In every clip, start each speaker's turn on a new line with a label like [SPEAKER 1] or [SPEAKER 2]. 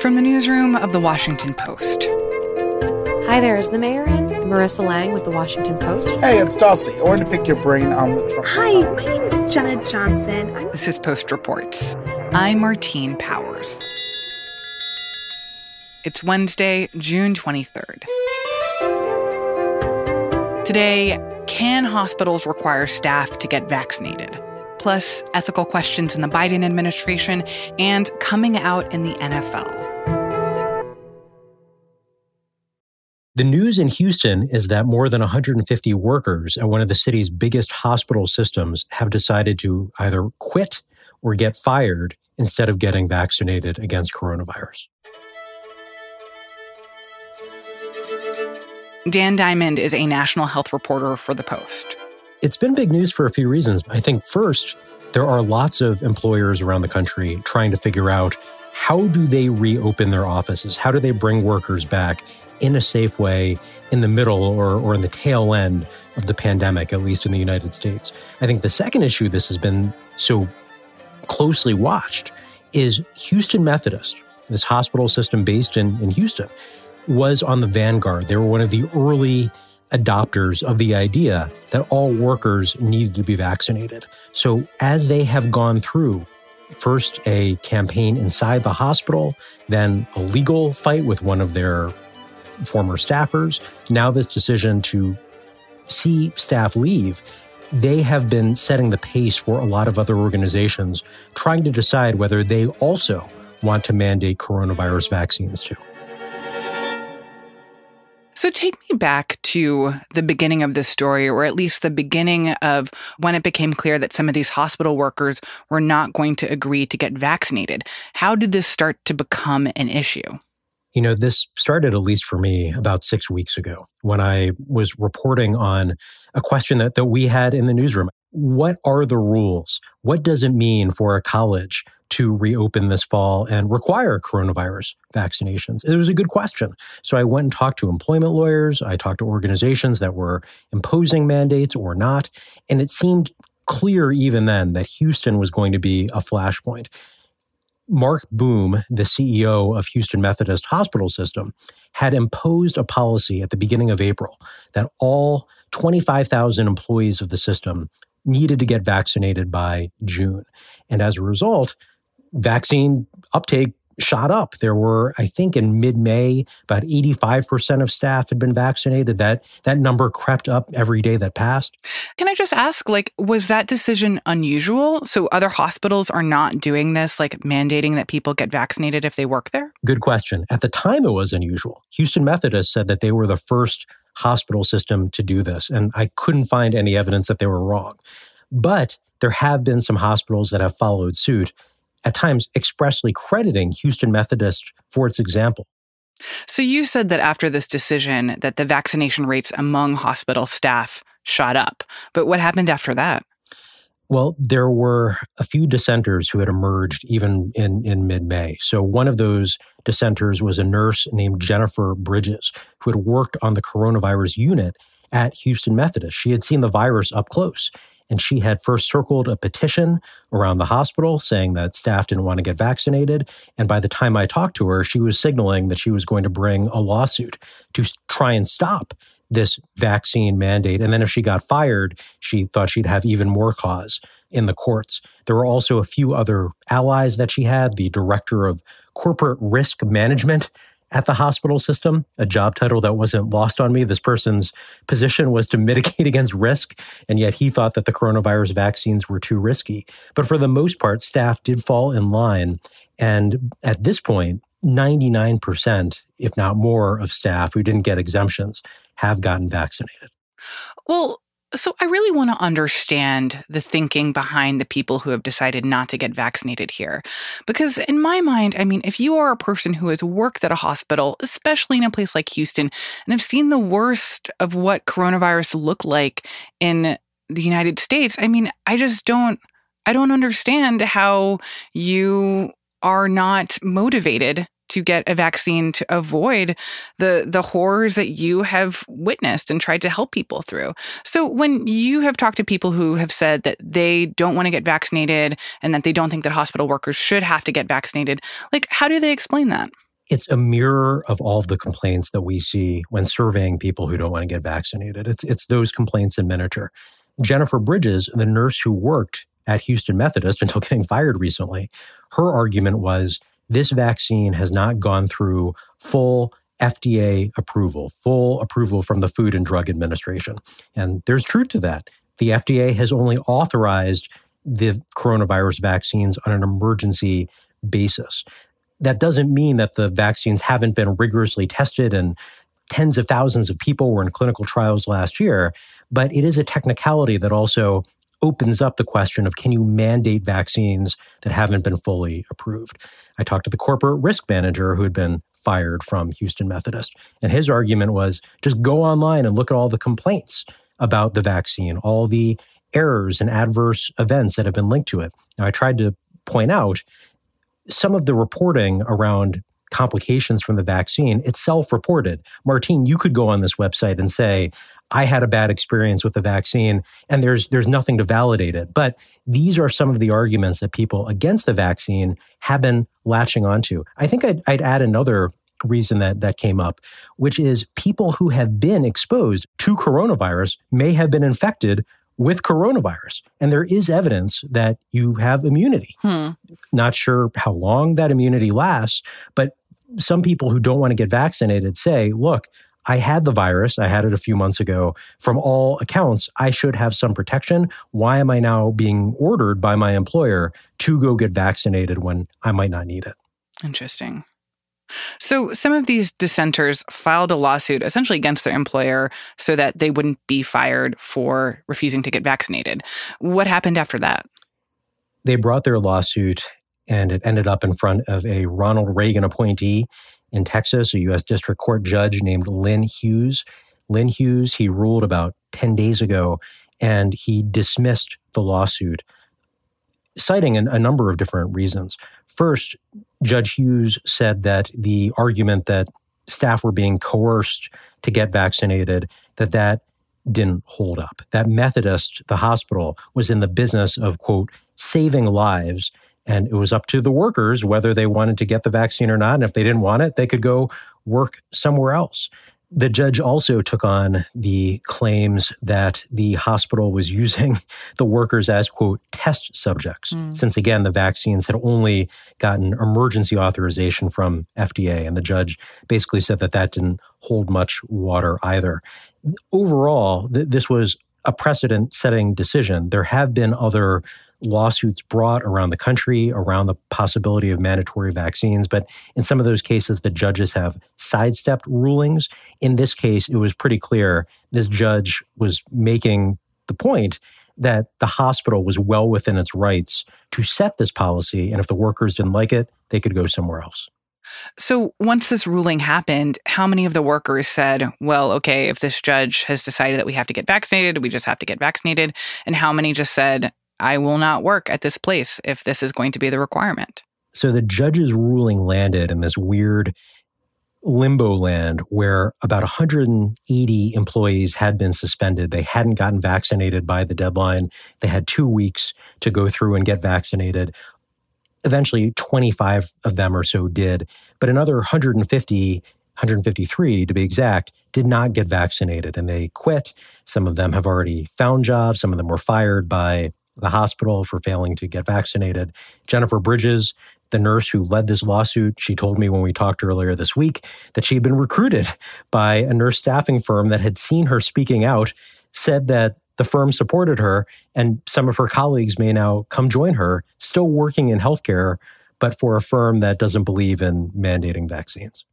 [SPEAKER 1] From the newsroom of The Washington Post.
[SPEAKER 2] Hi there, is the mayor in? Marissa Lang with The Washington Post.
[SPEAKER 3] Hey, it's Dulcie. I wanted to pick your brain on the Trump.
[SPEAKER 4] Hi, my name is Jenna Johnson.
[SPEAKER 1] I'm- this is Post Reports. I'm Martine Powers. It's Wednesday, June 23rd. Today, can hospitals require staff to get vaccinated? Plus, ethical questions in the Biden administration and coming out in the NFL.
[SPEAKER 5] The news in Houston is that more than 150 workers at one of the city's biggest hospital systems have decided to either quit or get fired instead of getting vaccinated against coronavirus.
[SPEAKER 1] Dan Diamond is a national health reporter for The Post.
[SPEAKER 5] It's been big news for a few reasons. I think first, there are lots of employers around the country trying to figure out how do they reopen their offices? How do they bring workers back in a safe way in the middle or, or in the tail end of the pandemic, at least in the United States? I think the second issue this has been so closely watched is Houston Methodist, this hospital system based in, in Houston, was on the vanguard. They were one of the early adopters of the idea that all workers needed to be vaccinated. So, as they have gone through first a campaign inside the hospital, then a legal fight with one of their former staffers, now this decision to see staff leave, they have been setting the pace for a lot of other organizations trying to decide whether they also want to mandate coronavirus vaccines too.
[SPEAKER 1] So take me back to the beginning of this story, or at least the beginning of when it became clear that some of these hospital workers were not going to agree to get vaccinated. How did this start to become an issue?
[SPEAKER 5] You know, this started, at least for me, about six weeks ago when I was reporting on a question that, that we had in the newsroom. What are the rules? What does it mean for a college to reopen this fall and require coronavirus vaccinations? It was a good question. So I went and talked to employment lawyers. I talked to organizations that were imposing mandates or not. And it seemed clear even then that Houston was going to be a flashpoint. Marc Boom, the CEO of Houston Methodist Hospital System, had imposed a policy at the beginning of April that all 25,000 employees of the system needed to get vaccinated by June. And as a result, vaccine uptake shot up. There were, I think, in mid-May, about 85% of staff had been vaccinated. That that number crept up every day that passed.
[SPEAKER 1] Can I just ask, like, was that decision unusual? So other hospitals are not doing this, like mandating that people get vaccinated if they work there?
[SPEAKER 5] Good question. At the time, it was unusual. Houston Methodist said that they were the first hospital system to do this, and I couldn't find any evidence that they were wrong. But there have been some hospitals that have followed suit at times expressly crediting Houston Methodist for its example.
[SPEAKER 1] So you said that after this decision that the vaccination rates among hospital staff shot up. But what happened after that?
[SPEAKER 5] Well, there were a few dissenters who had emerged even in, in mid May. So, one of those dissenters was a nurse named Jennifer Bridges, who had worked on the coronavirus unit at Houston Methodist. She had seen the virus up close and she had first circled a petition around the hospital saying that staff didn't want to get vaccinated. And by the time I talked to her, she was signaling that she was going to bring a lawsuit to try and stop this vaccine mandate. And then if she got fired, she thought she'd have even more cause in the courts. There were also a few other allies that she had the director of corporate risk management at the hospital system, a job title that wasn't lost on me. This person's position was to mitigate against risk, and yet he thought that the coronavirus vaccines were too risky. But for the most part, staff did fall in line. And at this point, 99%, if not more, of staff who didn't get exemptions have gotten vaccinated.
[SPEAKER 1] Well, so I really want to understand the thinking behind the people who have decided not to get vaccinated here. Because in my mind, I mean, if you are a person who has worked at a hospital, especially in a place like Houston, and have seen the worst of what coronavirus looked like in the United States, I mean, I just don't I don't understand how you are not motivated to get a vaccine to avoid the the horrors that you have witnessed and tried to help people through. So when you have talked to people who have said that they don't want to get vaccinated and that they don't think that hospital workers should have to get vaccinated, like how do they explain that?
[SPEAKER 5] it's a mirror of all of the complaints that we see when surveying people who don't want to get vaccinated. It's it's those complaints in miniature. Jennifer Bridges, the nurse who worked at Houston Methodist until getting fired recently, her argument was this vaccine has not gone through full FDA approval, full approval from the Food and Drug Administration. And there's truth to that. The FDA has only authorized the coronavirus vaccines on an emergency basis. That doesn't mean that the vaccines haven't been rigorously tested and tens of thousands of people were in clinical trials last year, but it is a technicality that also opens up the question of can you mandate vaccines that haven't been fully approved? I talked to the corporate risk manager who had been fired from Houston Methodist, and his argument was just go online and look at all the complaints about the vaccine, all the errors and adverse events that have been linked to it. Now, I tried to point out some of the reporting around complications from the vaccine, it's self reported. Martine, you could go on this website and say, I had a bad experience with the vaccine and there's there's nothing to validate it. But these are some of the arguments that people against the vaccine have been latching onto. I think I'd, I'd add another reason that that came up, which is people who have been exposed to coronavirus may have been infected with coronavirus. And there is evidence that you have immunity. Hmm. Not sure how long that immunity lasts, but some people who don't want to get vaccinated say, look, I had the virus. I had it a few months ago. From all accounts, I should have some protection. Why am I now being ordered by my employer to go get vaccinated when I might not need it?
[SPEAKER 1] Interesting. So, some of these dissenters filed a lawsuit essentially against their employer so that they wouldn't be fired for refusing to get vaccinated. What happened after that?
[SPEAKER 5] They brought their lawsuit and it ended up in front of a Ronald Reagan appointee in Texas, a U.S. District Court judge named Lynn Hughes. Lynn Hughes, he ruled about 10 days ago and he dismissed the lawsuit, citing a, number of different reasons. First, Judge Hughes said that the argument that staff were being coerced to get vaccinated, that that didn't hold up. That Methodist, the hospital, was in the business of, quote, saving lives and it was up to the workers whether they wanted to get the vaccine or not. And if they didn't want it, they could go work somewhere else. The judge also took on the claims that the hospital was using the workers as, quote, test subjects, mm. since again, the vaccines had only gotten emergency authorization from FDA. And the judge basically said that that didn't hold much water either. Overall, th- this was a precedent setting decision. There have been other lawsuits brought around the country around the possibility of mandatory vaccines. But in some of those cases, the judges have sidestepped rulings. In this case, it was pretty clear this judge was making the point that the hospital was well within its rights to set this policy. And if the workers didn't like it, they could go somewhere else.
[SPEAKER 1] So, once this ruling happened, how many of the workers said, well, okay, if this judge has decided that we have to get vaccinated, we just have to get vaccinated? And how many just said, I will not work at this place if this is going to be the requirement.
[SPEAKER 5] So the judge's ruling landed in this weird limbo land where about 180 employees had been suspended. They hadn't gotten vaccinated by the deadline. They had two weeks to go through and get vaccinated. Eventually, 25 of them or so did, but another 150 153 to be exact, did not get vaccinated and they quit. Some of them have already found jobs. Some of them were fired by the hospital for failing to get vaccinated. Jennifer Bridges, the nurse who led this lawsuit, she told me when we talked earlier this week that she had been recruited by a nurse staffing firm that had seen her speaking out, said that the firm supported her, and some of her colleagues may now come join her, still working in healthcare, but for a firm that doesn't believe in mandating vaccines.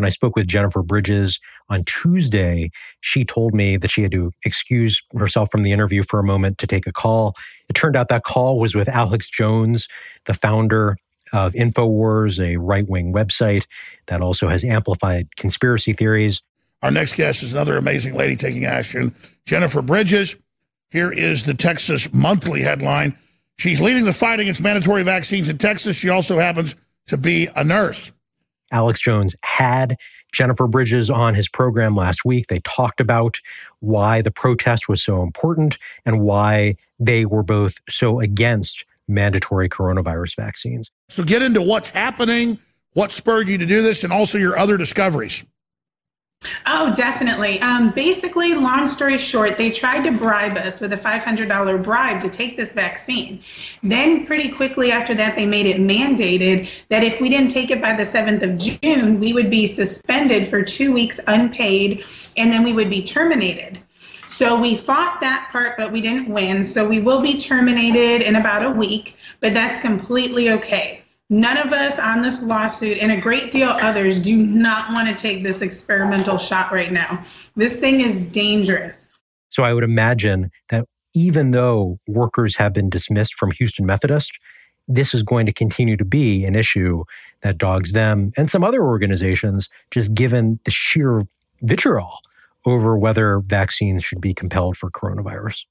[SPEAKER 5] When I spoke with Jennifer Bridges on Tuesday, she told me that she had to excuse herself from the interview for a moment to take a call. It turned out that call was with Alex Jones, the founder of InfoWars, a right wing website that also has amplified conspiracy theories.
[SPEAKER 6] Our next guest is another amazing lady taking action, Jennifer Bridges. Here is the Texas Monthly headline. She's leading the fight against mandatory vaccines in Texas. She also happens to be a nurse.
[SPEAKER 5] Alex Jones had Jennifer Bridges on his program last week. They talked about why the protest was so important and why they were both so against mandatory coronavirus vaccines.
[SPEAKER 6] So get into what's happening, what spurred you to do this and also your other discoveries.
[SPEAKER 7] Oh, definitely. Um, basically, long story short, they tried to bribe us with a $500 bribe to take this vaccine. Then, pretty quickly after that, they made it mandated that if we didn't take it by the 7th of June, we would be suspended for two weeks unpaid and then we would be terminated. So we fought that part, but we didn't win. So we will be terminated in about a week, but that's completely okay. None of us on this lawsuit and a great deal others do not want to take this experimental shot right now. This thing is dangerous.
[SPEAKER 5] So I would imagine that even though workers have been dismissed from Houston Methodist, this is going to continue to be an issue that dogs them and some other organizations, just given the sheer vitriol over whether vaccines should be compelled for coronavirus.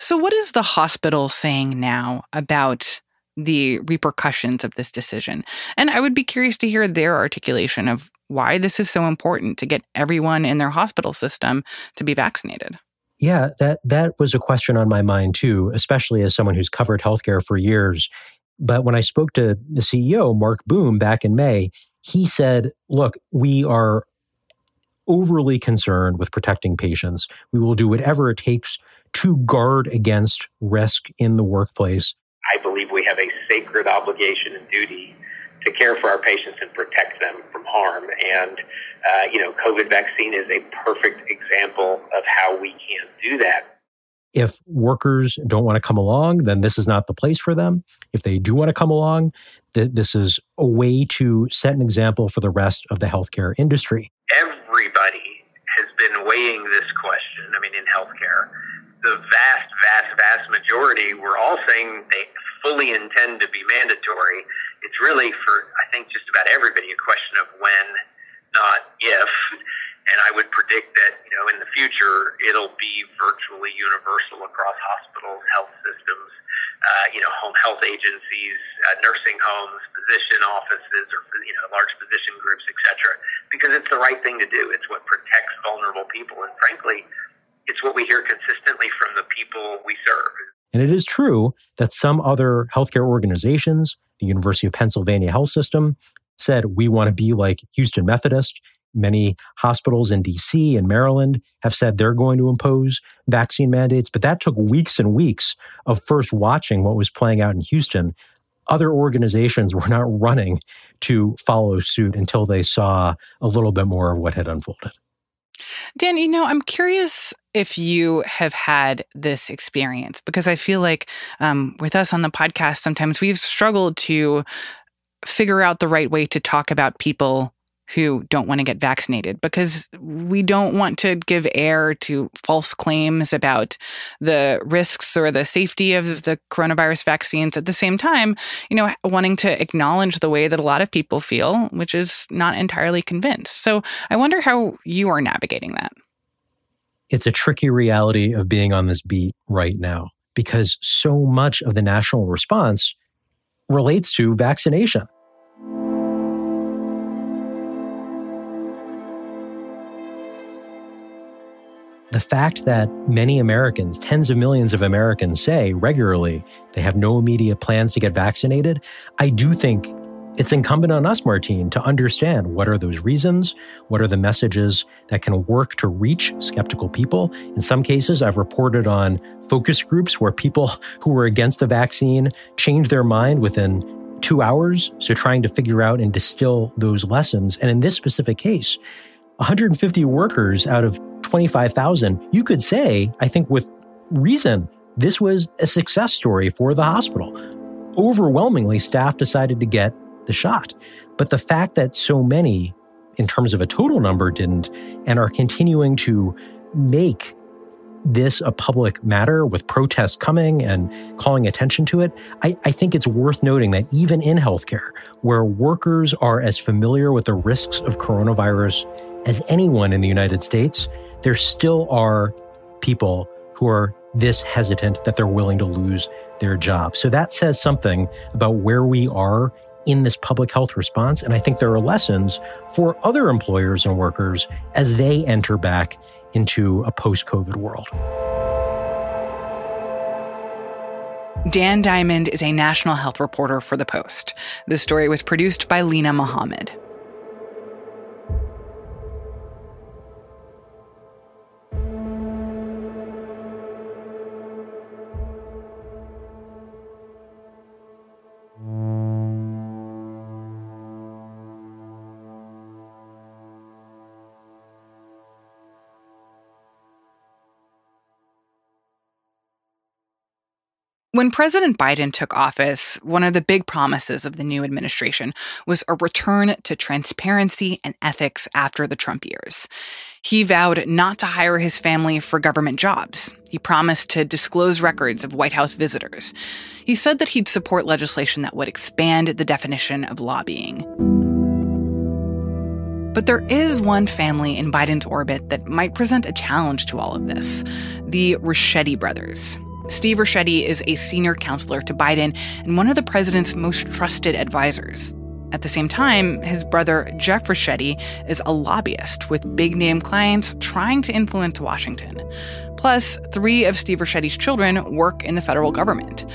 [SPEAKER 1] So, what is the hospital saying now about the repercussions of this decision. And I would be curious to hear their articulation of why this is so important to get everyone in their hospital system to be vaccinated.
[SPEAKER 5] Yeah, that that was a question on my mind too, especially as someone who's covered healthcare for years. But when I spoke to the CEO, Marc Boom, back in May, he said, look, we are overly concerned with protecting patients. We will do whatever it takes to guard against risk in the workplace.
[SPEAKER 8] I believe we have a sacred obligation and duty to care for our patients and protect them from harm. And, uh, you know, COVID vaccine is a perfect example of how we can do that.
[SPEAKER 5] If workers don't want to come along, then this is not the place for them. If they do want to come along, th- this is a way to set an example for the rest of the healthcare industry.
[SPEAKER 8] Everybody has been weighing this question. I mean, in healthcare, the vast, vast, vast majority were all saying they fully intend to be mandatory. It's really for, I think, just about everybody a question of when, not if. And I would predict that, you know, in the future, it'll be virtually universal across hospitals, health systems, uh, you know, home health agencies, uh, nursing homes, physician offices, or, you know, large physician groups, et cetera, because it's the right thing to do. It's what protects vulnerable people. And frankly, it's what we hear consistently from the people we serve.
[SPEAKER 5] And it is true that some other healthcare organizations, the University of Pennsylvania Health System, said we want to be like Houston Methodist. Many hospitals in DC and Maryland have said they're going to impose vaccine mandates, but that took weeks and weeks of first watching what was playing out in Houston. Other organizations were not running to follow suit until they saw a little bit more of what had unfolded.
[SPEAKER 1] Dan, you know, I'm curious if you have had this experience because I feel like um, with us on the podcast, sometimes we've struggled to figure out the right way to talk about people who don't want to get vaccinated because we don't want to give air to false claims about the risks or the safety of the coronavirus vaccines. At the same time you know wanting to acknowledge the way that a lot of people feel which is not entirely convinced. So i wonder how you are navigating that.
[SPEAKER 5] It's a tricky reality of being on this beat right now because so much of the national response relates to vaccination the fact that many Americans, tens of millions of Americans, say regularly they have no immediate plans to get vaccinated, I do think it's incumbent on us, Martine, to understand what are those reasons, what are the messages that can work to reach skeptical people. In some cases, I've reported on focus groups where people who were against the vaccine changed their mind within two hours. So trying to figure out and distill those lessons. And in this specific case, 150 workers out of 25,000, you could say, I think with reason, this was a success story for the hospital. Overwhelmingly, staff decided to get the shot. But the fact that so many, in terms of a total number, didn't and are continuing to make this a public matter with protests coming and calling attention to it, I, I, think it's worth noting that even in healthcare, where workers are as familiar with the risks of coronavirus as anyone in the United States, there still are people who are this hesitant that they're willing to lose their job. So that says something about where we are in this public health response. And I think there are lessons for other employers and workers as they enter back into a post COVID world.
[SPEAKER 1] Dan Diamond is a national health reporter for The Post. The story was produced by Linah Mohammad. When President Biden took office, one of the big promises of the new administration was a return to transparency and ethics after the Trump years. He vowed not to hire his family for government jobs. He promised to disclose records of White House visitors. He said that he'd support legislation that would expand the definition of lobbying. But there is one family in Biden's orbit that might present a challenge to all of this the Ricchetti brothers. Steve Ricchetti is a senior counselor to Biden and one of the president's most trusted advisors. At the same time, his brother Jeff Ricchetti is a lobbyist with big name clients trying to influence Washington. Plus, three of Steve Ricchetti's children work in the federal government.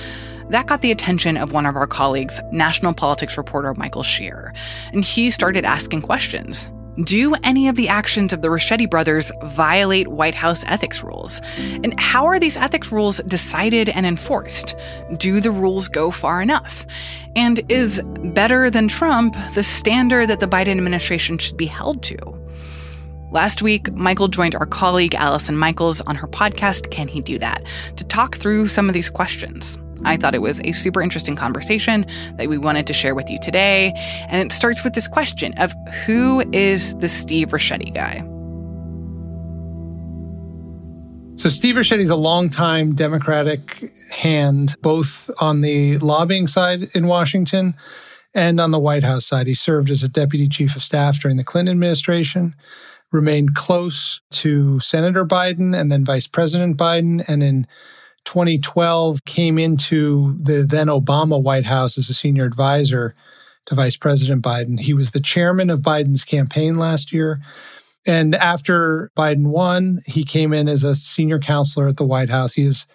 [SPEAKER 1] That got the attention of one of our colleagues, national politics reporter Michael Shear, and he started asking questions. Do any of the actions of the Ricchetti brothers violate White House ethics rules? And how are these ethics rules decided and enforced? Do the rules go far enough? And is better than Trump the standard that the Biden administration should be held to? Last week, Michael joined our colleague Allison Michaels on her podcast, Can He Do That, to talk through some of these questions. I thought it was a super interesting conversation that we wanted to share with you today. And it starts with this question of who is the Steve Ricchetti guy?
[SPEAKER 9] So, Steve Ricchetti is a longtime Democratic hand, both on the lobbying side in Washington and on the White House side. He served as a deputy chief of staff during the Clinton administration, remained close to Senator Biden and then Vice President Biden, and in 2012 came into the then Obama White House as a senior advisor to Vice President Biden. He was the chairman of Biden's campaign last year. And after Biden won, he came in as a senior counselor at the White House. He is,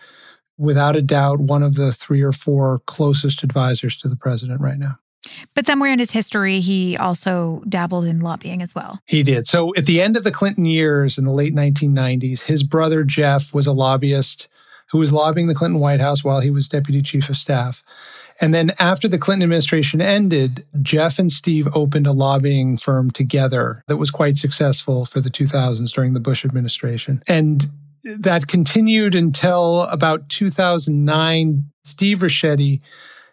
[SPEAKER 9] without a doubt, one of the three or four closest advisors to the president right now.
[SPEAKER 10] But somewhere in his history, he also dabbled in lobbying as well.
[SPEAKER 9] He did. So at the end of the Clinton years in the late 1990s, his brother Jeff was a lobbyist who was lobbying the Clinton White House while he was deputy chief of staff. And then after the Clinton administration ended, Jeff and Steve opened a lobbying firm together that was quite successful for the 2000s during the Bush administration. And that continued until about 2009. Steve Ricchetti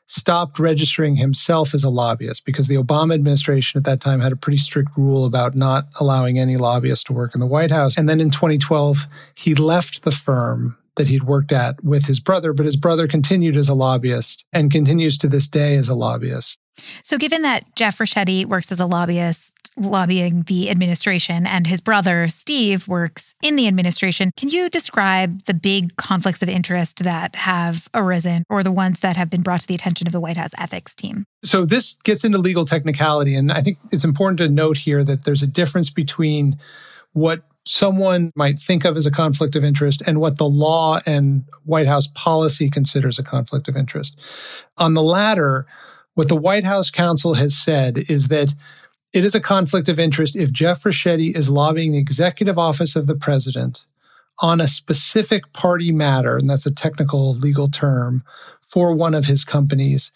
[SPEAKER 9] stopped registering himself as a lobbyist because the Obama administration at that time had a pretty strict rule about not allowing any lobbyists to work in the White House. And then in 2012, he left the firm that he'd worked at with his brother, but his brother continued as a lobbyist and continues to this day as a lobbyist.
[SPEAKER 10] So, given that Jeff Ricchetti works as a lobbyist lobbying the administration and his brother Steve works in the administration, can you describe the big conflicts of interest that have arisen or the ones that have been brought to the attention of the White House ethics team?
[SPEAKER 9] So, this gets into legal technicality. And I think it's important to note here that there's a difference between what someone might think of as a conflict of interest and what the law and White House policy considers a conflict of interest. On the latter, what the White House counsel has said is that it is a conflict of interest if Jeff Ricchetti is lobbying the executive office of the president on a specific party matter, and that's a technical legal term, for one of his companies.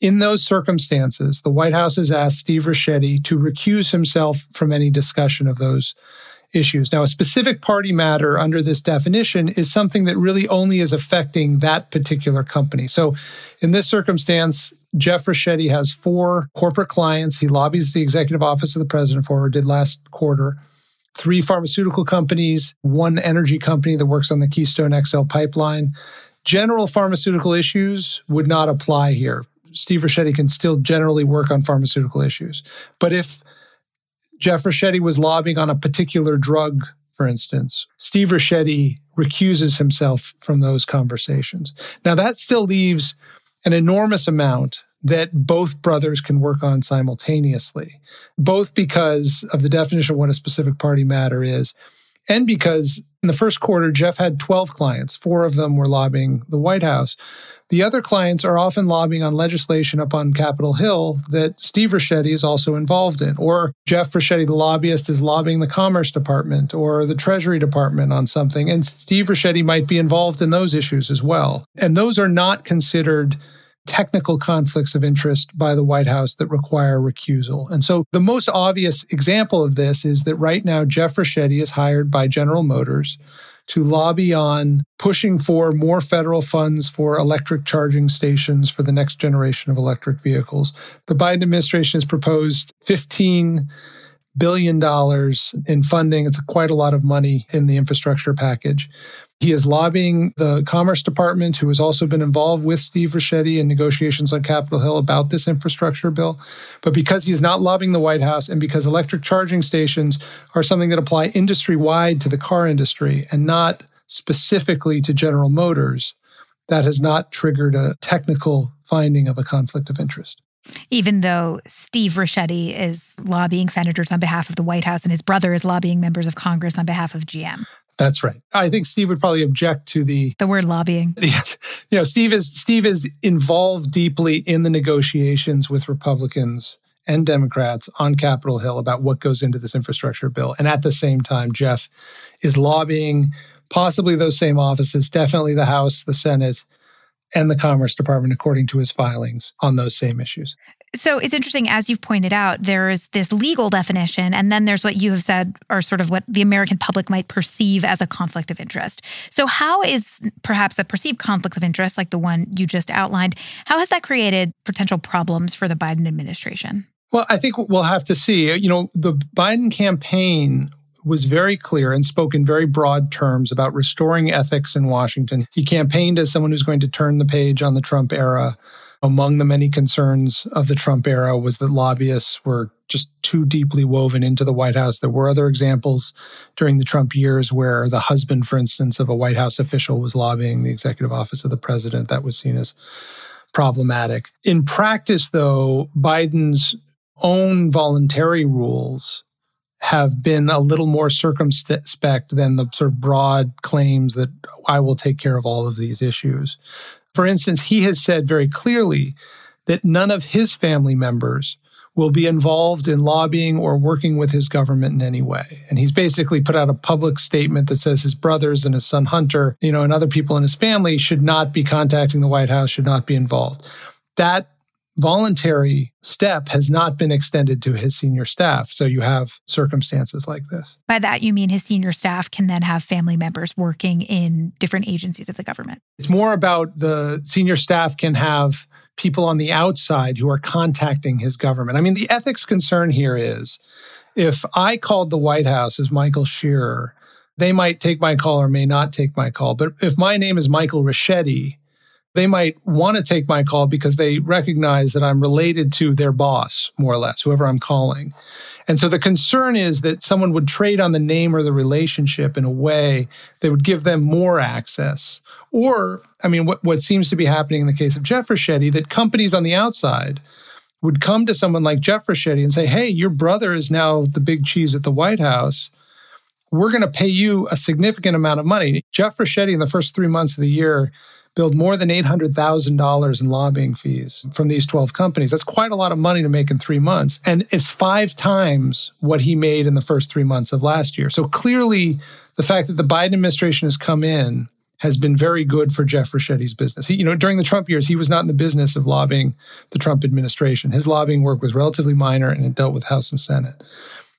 [SPEAKER 9] In those circumstances, the White House has asked Steve Ricchetti to recuse himself from any discussion of those issues. Now, a specific party matter under this definition is something that really only is affecting that particular company. So, in this circumstance, Jeff Ricchetti has four corporate clients. He lobbies the executive office of the president for, or did last quarter. Three pharmaceutical companies, one energy company that works on the Keystone XL pipeline. General pharmaceutical issues would not apply here. Steve Ricchetti can still generally work on pharmaceutical issues. But if Jeff Ricchetti was lobbying on a particular drug, for instance. Steve Ricchetti recuses himself from those conversations. Now, that still leaves an enormous amount that both brothers can work on simultaneously, both because of the definition of what a specific party matter is, and because In the first quarter, Jeff had 12 clients. Four of them were lobbying the White House. The other clients are often lobbying on legislation up on Capitol Hill that Steve Ricchetti is also involved in. Or Jeff Ricchetti, the lobbyist, is lobbying the Commerce Department or the Treasury Department on something. And Steve Ricchetti might be involved in those issues as well. And those are not considered technical conflicts of interest by the White House that require recusal. And so the most obvious example of this is that right now Jeff Ricchetti is hired by General Motors to lobby on pushing for more federal funds for electric charging stations for the next generation of electric vehicles. The Biden administration has proposed 15 billion dollars in funding. It's quite a lot of money in the infrastructure package. He is lobbying the Commerce Department, who has also been involved with Steve Ricchetti in negotiations on Capitol Hill about this infrastructure bill. But because he is not lobbying the White House and because electric charging stations are something that apply industry wide to the car industry and not specifically to General Motors, that has not triggered a technical finding of a conflict of interest.
[SPEAKER 10] Even though Steve Ricchetti is lobbying senators on behalf of the White House and his brother is lobbying members of Congress on behalf of GM.
[SPEAKER 9] That's right. I think Steve would probably object to the
[SPEAKER 10] the word lobbying.
[SPEAKER 9] Yes. You know, Steve is Steve is involved deeply in the negotiations with Republicans and Democrats on Capitol Hill about what goes into this infrastructure bill. And at the same time, Jeff is lobbying possibly those same offices, definitely the House, the Senate, and the Commerce Department, according to his filings on those same issues.
[SPEAKER 10] So it's interesting, as you've pointed out, there's this legal definition, and then there's what you have said are sort of what the American public might perceive as a conflict of interest. So, how is perhaps a perceived conflict of interest, like the one you just outlined, how has that created potential problems for the Biden administration?
[SPEAKER 9] Well, I think we'll have to see. You know, the Biden campaign was very clear and spoke in very broad terms about restoring ethics in Washington. He campaigned as someone who's going to turn the page on the Trump era. Among the many concerns of the Trump era was that lobbyists were just too deeply woven into the White House. There were other examples during the Trump years where the husband, for instance, of a White House official was lobbying the executive office of the president. That was seen as problematic. In practice, though, Biden's own voluntary rules have been a little more circumspect than the sort of broad claims that I will take care of all of these issues. For instance, he has said very clearly that none of his family members will be involved in lobbying or working with his government in any way. And he's basically put out a public statement that says his brothers and his son Hunter, you know, and other people in his family should not be contacting the White House, should not be involved. That voluntary step has not been extended to his senior staff. So you have circumstances like this.
[SPEAKER 10] By that, you mean his senior staff can then have family members working in different agencies of the government?
[SPEAKER 9] It's more about the senior staff can have people on the outside who are contacting his government. I mean, the ethics concern here is if I called the White House as Michael Shearer, they might take my call or may not take my call. But if my name is Michael Ricchetti, they might want to take my call because they recognize that I'm related to their boss, more or less, whoever I'm calling. And so the concern is that someone would trade on the name or the relationship in a way that would give them more access. Or, I mean, what, what seems to be happening in the case of Jeff Ricchetti, that companies on the outside would come to someone like Jeff Ricchetti and say, hey, your brother is now the big cheese at the White House. We're going to pay you a significant amount of money. Jeff Ricchetti, in the first three months of the year, billed more than $800,000 in lobbying fees from these 12 companies. That's quite a lot of money to make in three months. And it's five times what he made in the first three months of last year. So clearly, the fact that the Biden administration has come in has been very good for Jeff Ricchetti's business. He, you know, during the Trump years, he was not in the business of lobbying the Trump administration. His lobbying work was relatively minor and it dealt with House and Senate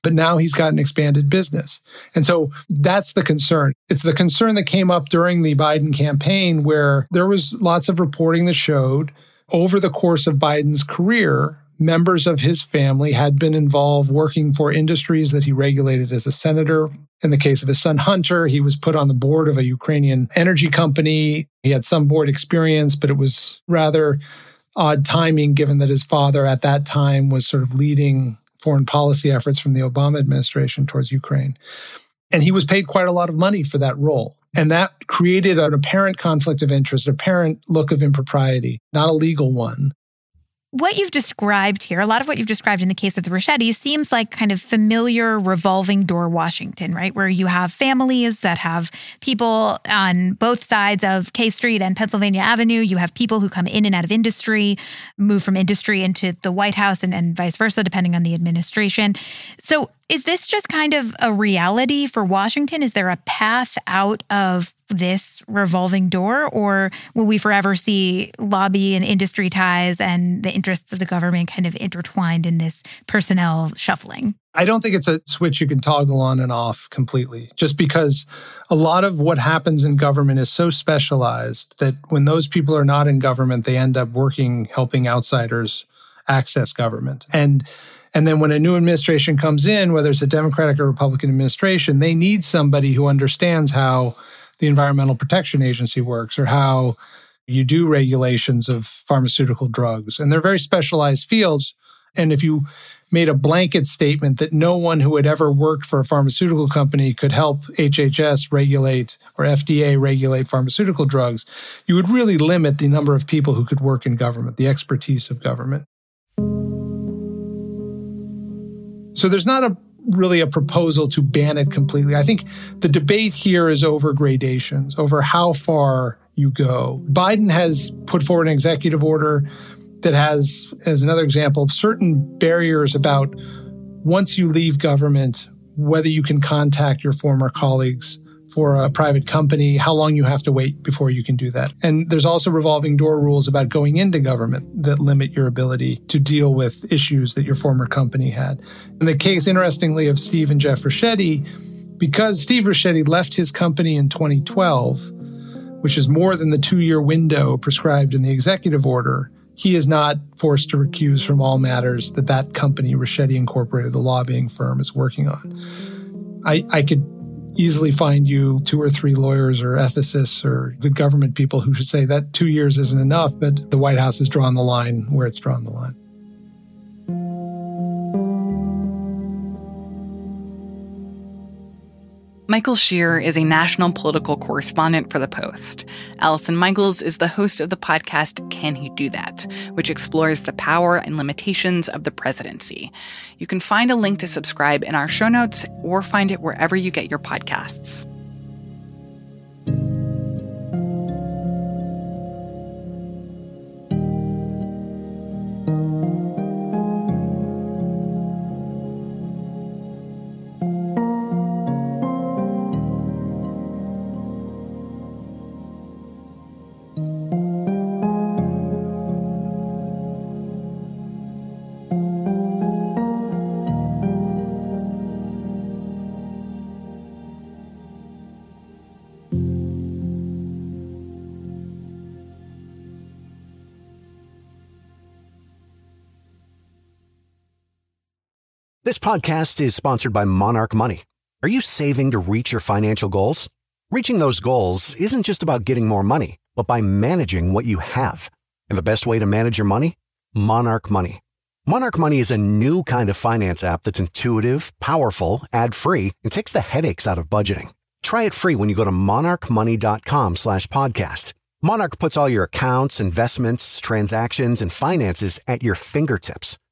[SPEAKER 9] but now he's got an expanded business. And so that's the concern. It's the concern that came up during the Biden campaign where there was lots of reporting that showed over the course of Biden's career, members of his family had been involved working for industries that he regulated as a senator. In the case of his son Hunter, he was put on the board of a Ukrainian energy company. He had some board experience, but it was rather odd timing given that his father at that time was sort of leading foreign policy efforts from the Obama administration towards Ukraine. And he was paid quite a lot of money for that role. And that created an apparent conflict of interest, apparent look of impropriety, not a legal one.
[SPEAKER 10] What you've described here, a lot of what you've described in the case of the Ricchetti seems like kind of familiar revolving door Washington, right? Where you have families that have people on both sides of K Street and Pennsylvania Avenue. You have people who come in and out of industry, move from industry into the White House and, and vice versa, depending on the administration. So is this just kind of a reality for Washington? Is there a path out of this revolving door, or will we forever see lobby and industry ties and the interests of the government kind of intertwined in this personnel shuffling?
[SPEAKER 9] I don't think it's a switch you can toggle on and off completely, just because a lot of what happens in government is so specialized that when those people are not in government, they end up working, helping outsiders access government. And and then when a new administration comes in, whether it's a Democratic or Republican administration, they need somebody who understands how the Environmental Protection Agency works or how you do regulations of pharmaceutical drugs. And they're very specialized fields. And if you made a blanket statement that no one who had ever worked for a pharmaceutical company could help HHS regulate or FDA regulate pharmaceutical drugs, you would really limit the number of people who could work in government, the expertise of government. So there's not a really a proposal to ban it completely. I think the debate here is over gradations, over how far you go. Biden has put forward an executive order that has, as another example, certain barriers about once you leave government, whether you can contact your former colleagues for a private company, how long you have to wait before you can do that. And there's also revolving door rules about going into government that limit your ability to deal with issues that your former company had. In the case, interestingly, of Steve and Jeff Ricchetti, because Steve Ricchetti left his company in 2012, which is more than the two year window prescribed in the executive order, he is not forced to recuse from all matters that that company, Ricchetti Incorporated, the lobbying firm, is working on. I, I could easily find you two or three lawyers or ethicists or good government people who should say that two years isn't enough, but the White House has drawn the line where it's drawn the line.
[SPEAKER 1] Michael Shear is a national political correspondent for The Post. Allison Michaels is the host of the podcast Can He Do That, which explores the power and limitations of the presidency. You can find a link to subscribe in our show notes or find it wherever you get your podcasts.
[SPEAKER 11] Podcast is sponsored by Monarch Money. Are you saving to reach your financial goals? Reaching those goals isn't just about getting more money, but by managing what you have. And the best way to manage your money? Monarch Money. Monarch Money is a new kind of finance app that's intuitive, powerful, ad-free, and takes the headaches out of budgeting. Try it free when you go to monarchmoney.com slash podcast. Monarch puts all your accounts, investments, transactions, and finances at your fingertips.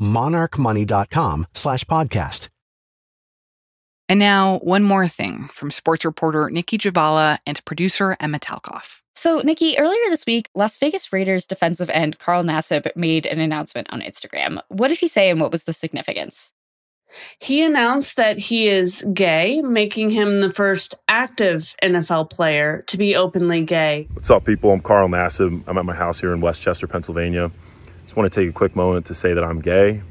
[SPEAKER 11] monarchmoney.com slash podcast.
[SPEAKER 1] And now, one more thing from sports reporter Nicki Jhabvala and producer Emma Talkoff.
[SPEAKER 12] So, Nicki, earlier this week, Las Vegas Raiders defensive end Carl Nassib made an announcement on Instagram. What did he say and what was the significance?
[SPEAKER 13] He announced that he is gay, making him the first active NFL player to be openly gay.
[SPEAKER 14] What's up, people? I'm Carl Nassib. I'm at my house here in West Chester, Pennsylvania. Just want to take a quick moment to say that I'm gay.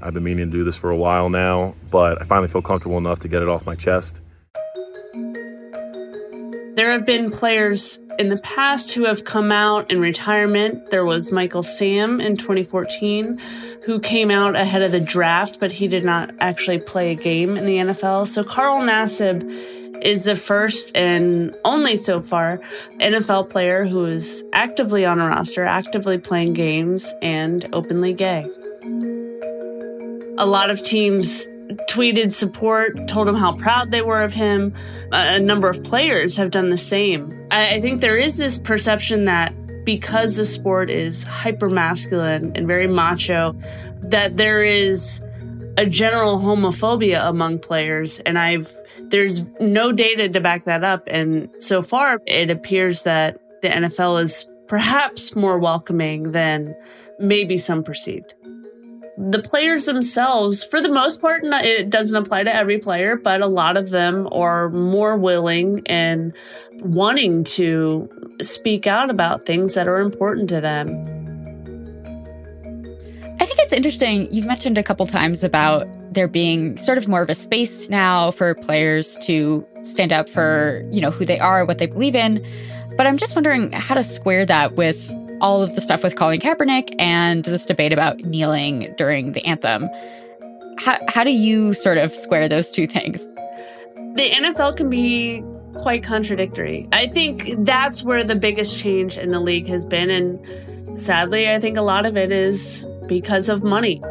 [SPEAKER 14] I've been meaning to do this for a while now, but I finally feel comfortable enough to get it off my chest.
[SPEAKER 13] There have been players in the past who have come out in retirement. There was Michael Sam in 2014 who came out ahead of the draft, but he did not actually play a game in the NFL. So Carl Nassib is the first and only so far NFL player who is actively on a roster, actively playing games, and openly gay. A lot of teams tweeted support, told him how proud they were of him. A number of players have done the same. I think there is this perception that because the sport is hyper masculine and very macho, that there is a general homophobia among players. And I've, there's no data to back that up. And so far, it appears that the NFL is perhaps more welcoming than maybe some perceived the players themselves, for the most part, it doesn't apply to every player, but a lot of them are more willing and wanting to speak out about things that are important to them.
[SPEAKER 12] Interesting. You've mentioned a couple times about there being sort of more of a space now for players to stand up for, you know, who they are, what they believe in. But I'm just wondering how to square that with all of the stuff with Colin Kaepernick and this debate about kneeling during the anthem. How, how do you sort of square those two things?
[SPEAKER 13] The NFL can be quite contradictory. I think that's where the biggest change in the league has been. And sadly, I think a lot of it is because of money.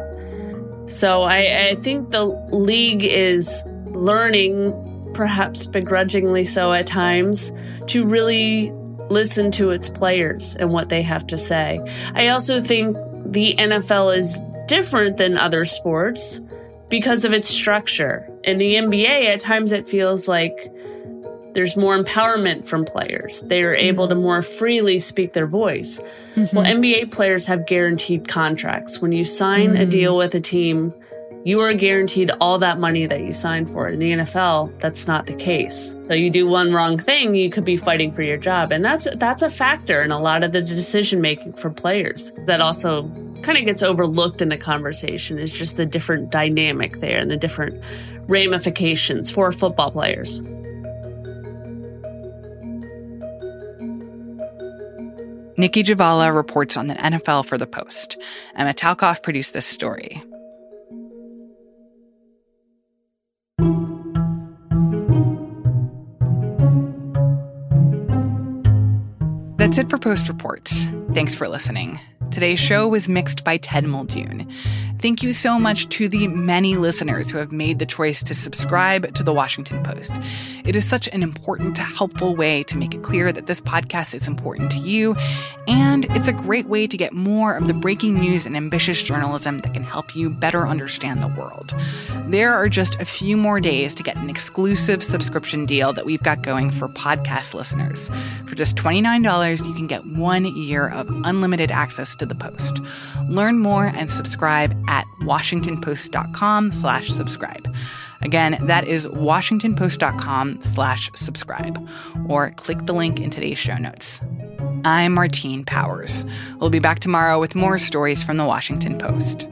[SPEAKER 13] So I, I think the league is learning, perhaps begrudgingly so at times, to really listen to its players and what they have to say. I also think the NFL is different than other sports because of its structure. In the NBA, at times it feels like there's more empowerment from players. They are able to more freely speak their voice. Mm-hmm. Well, NBA players have guaranteed contracts. When you sign mm-hmm. a deal with a team, you are guaranteed all that money that you signed for. In the NFL, that's not the case. So you do one wrong thing, you could be fighting for your job. And that's that's a factor in a lot of the decision making for players. That also kind of gets overlooked in the conversation is just the different dynamic there and the different ramifications for football players.
[SPEAKER 1] Nicki Jhabvala reports on the NFL for The Post. Emma Talkoff produced this story. That's it for Post Reports. Thanks for listening. Today's show was mixed by Ted Muldoon. Thank you so much to the many listeners who have made the choice to subscribe to the Washington Post. It is such an important, helpful way to make it clear that this podcast is important to you, and it's a great way to get more of the breaking news and ambitious journalism that can help you better understand the world. There are just a few more days to get an exclusive subscription deal that we've got going for podcast listeners. For just $29, you can get one year of unlimited access to the Post. Learn more and subscribe at washingtonpost.com slash subscribe. Again, that is washingtonpost.com slash subscribe, or click the link in today's show notes. I'm Martine Powers. We'll be back tomorrow with more stories from the Washington Post.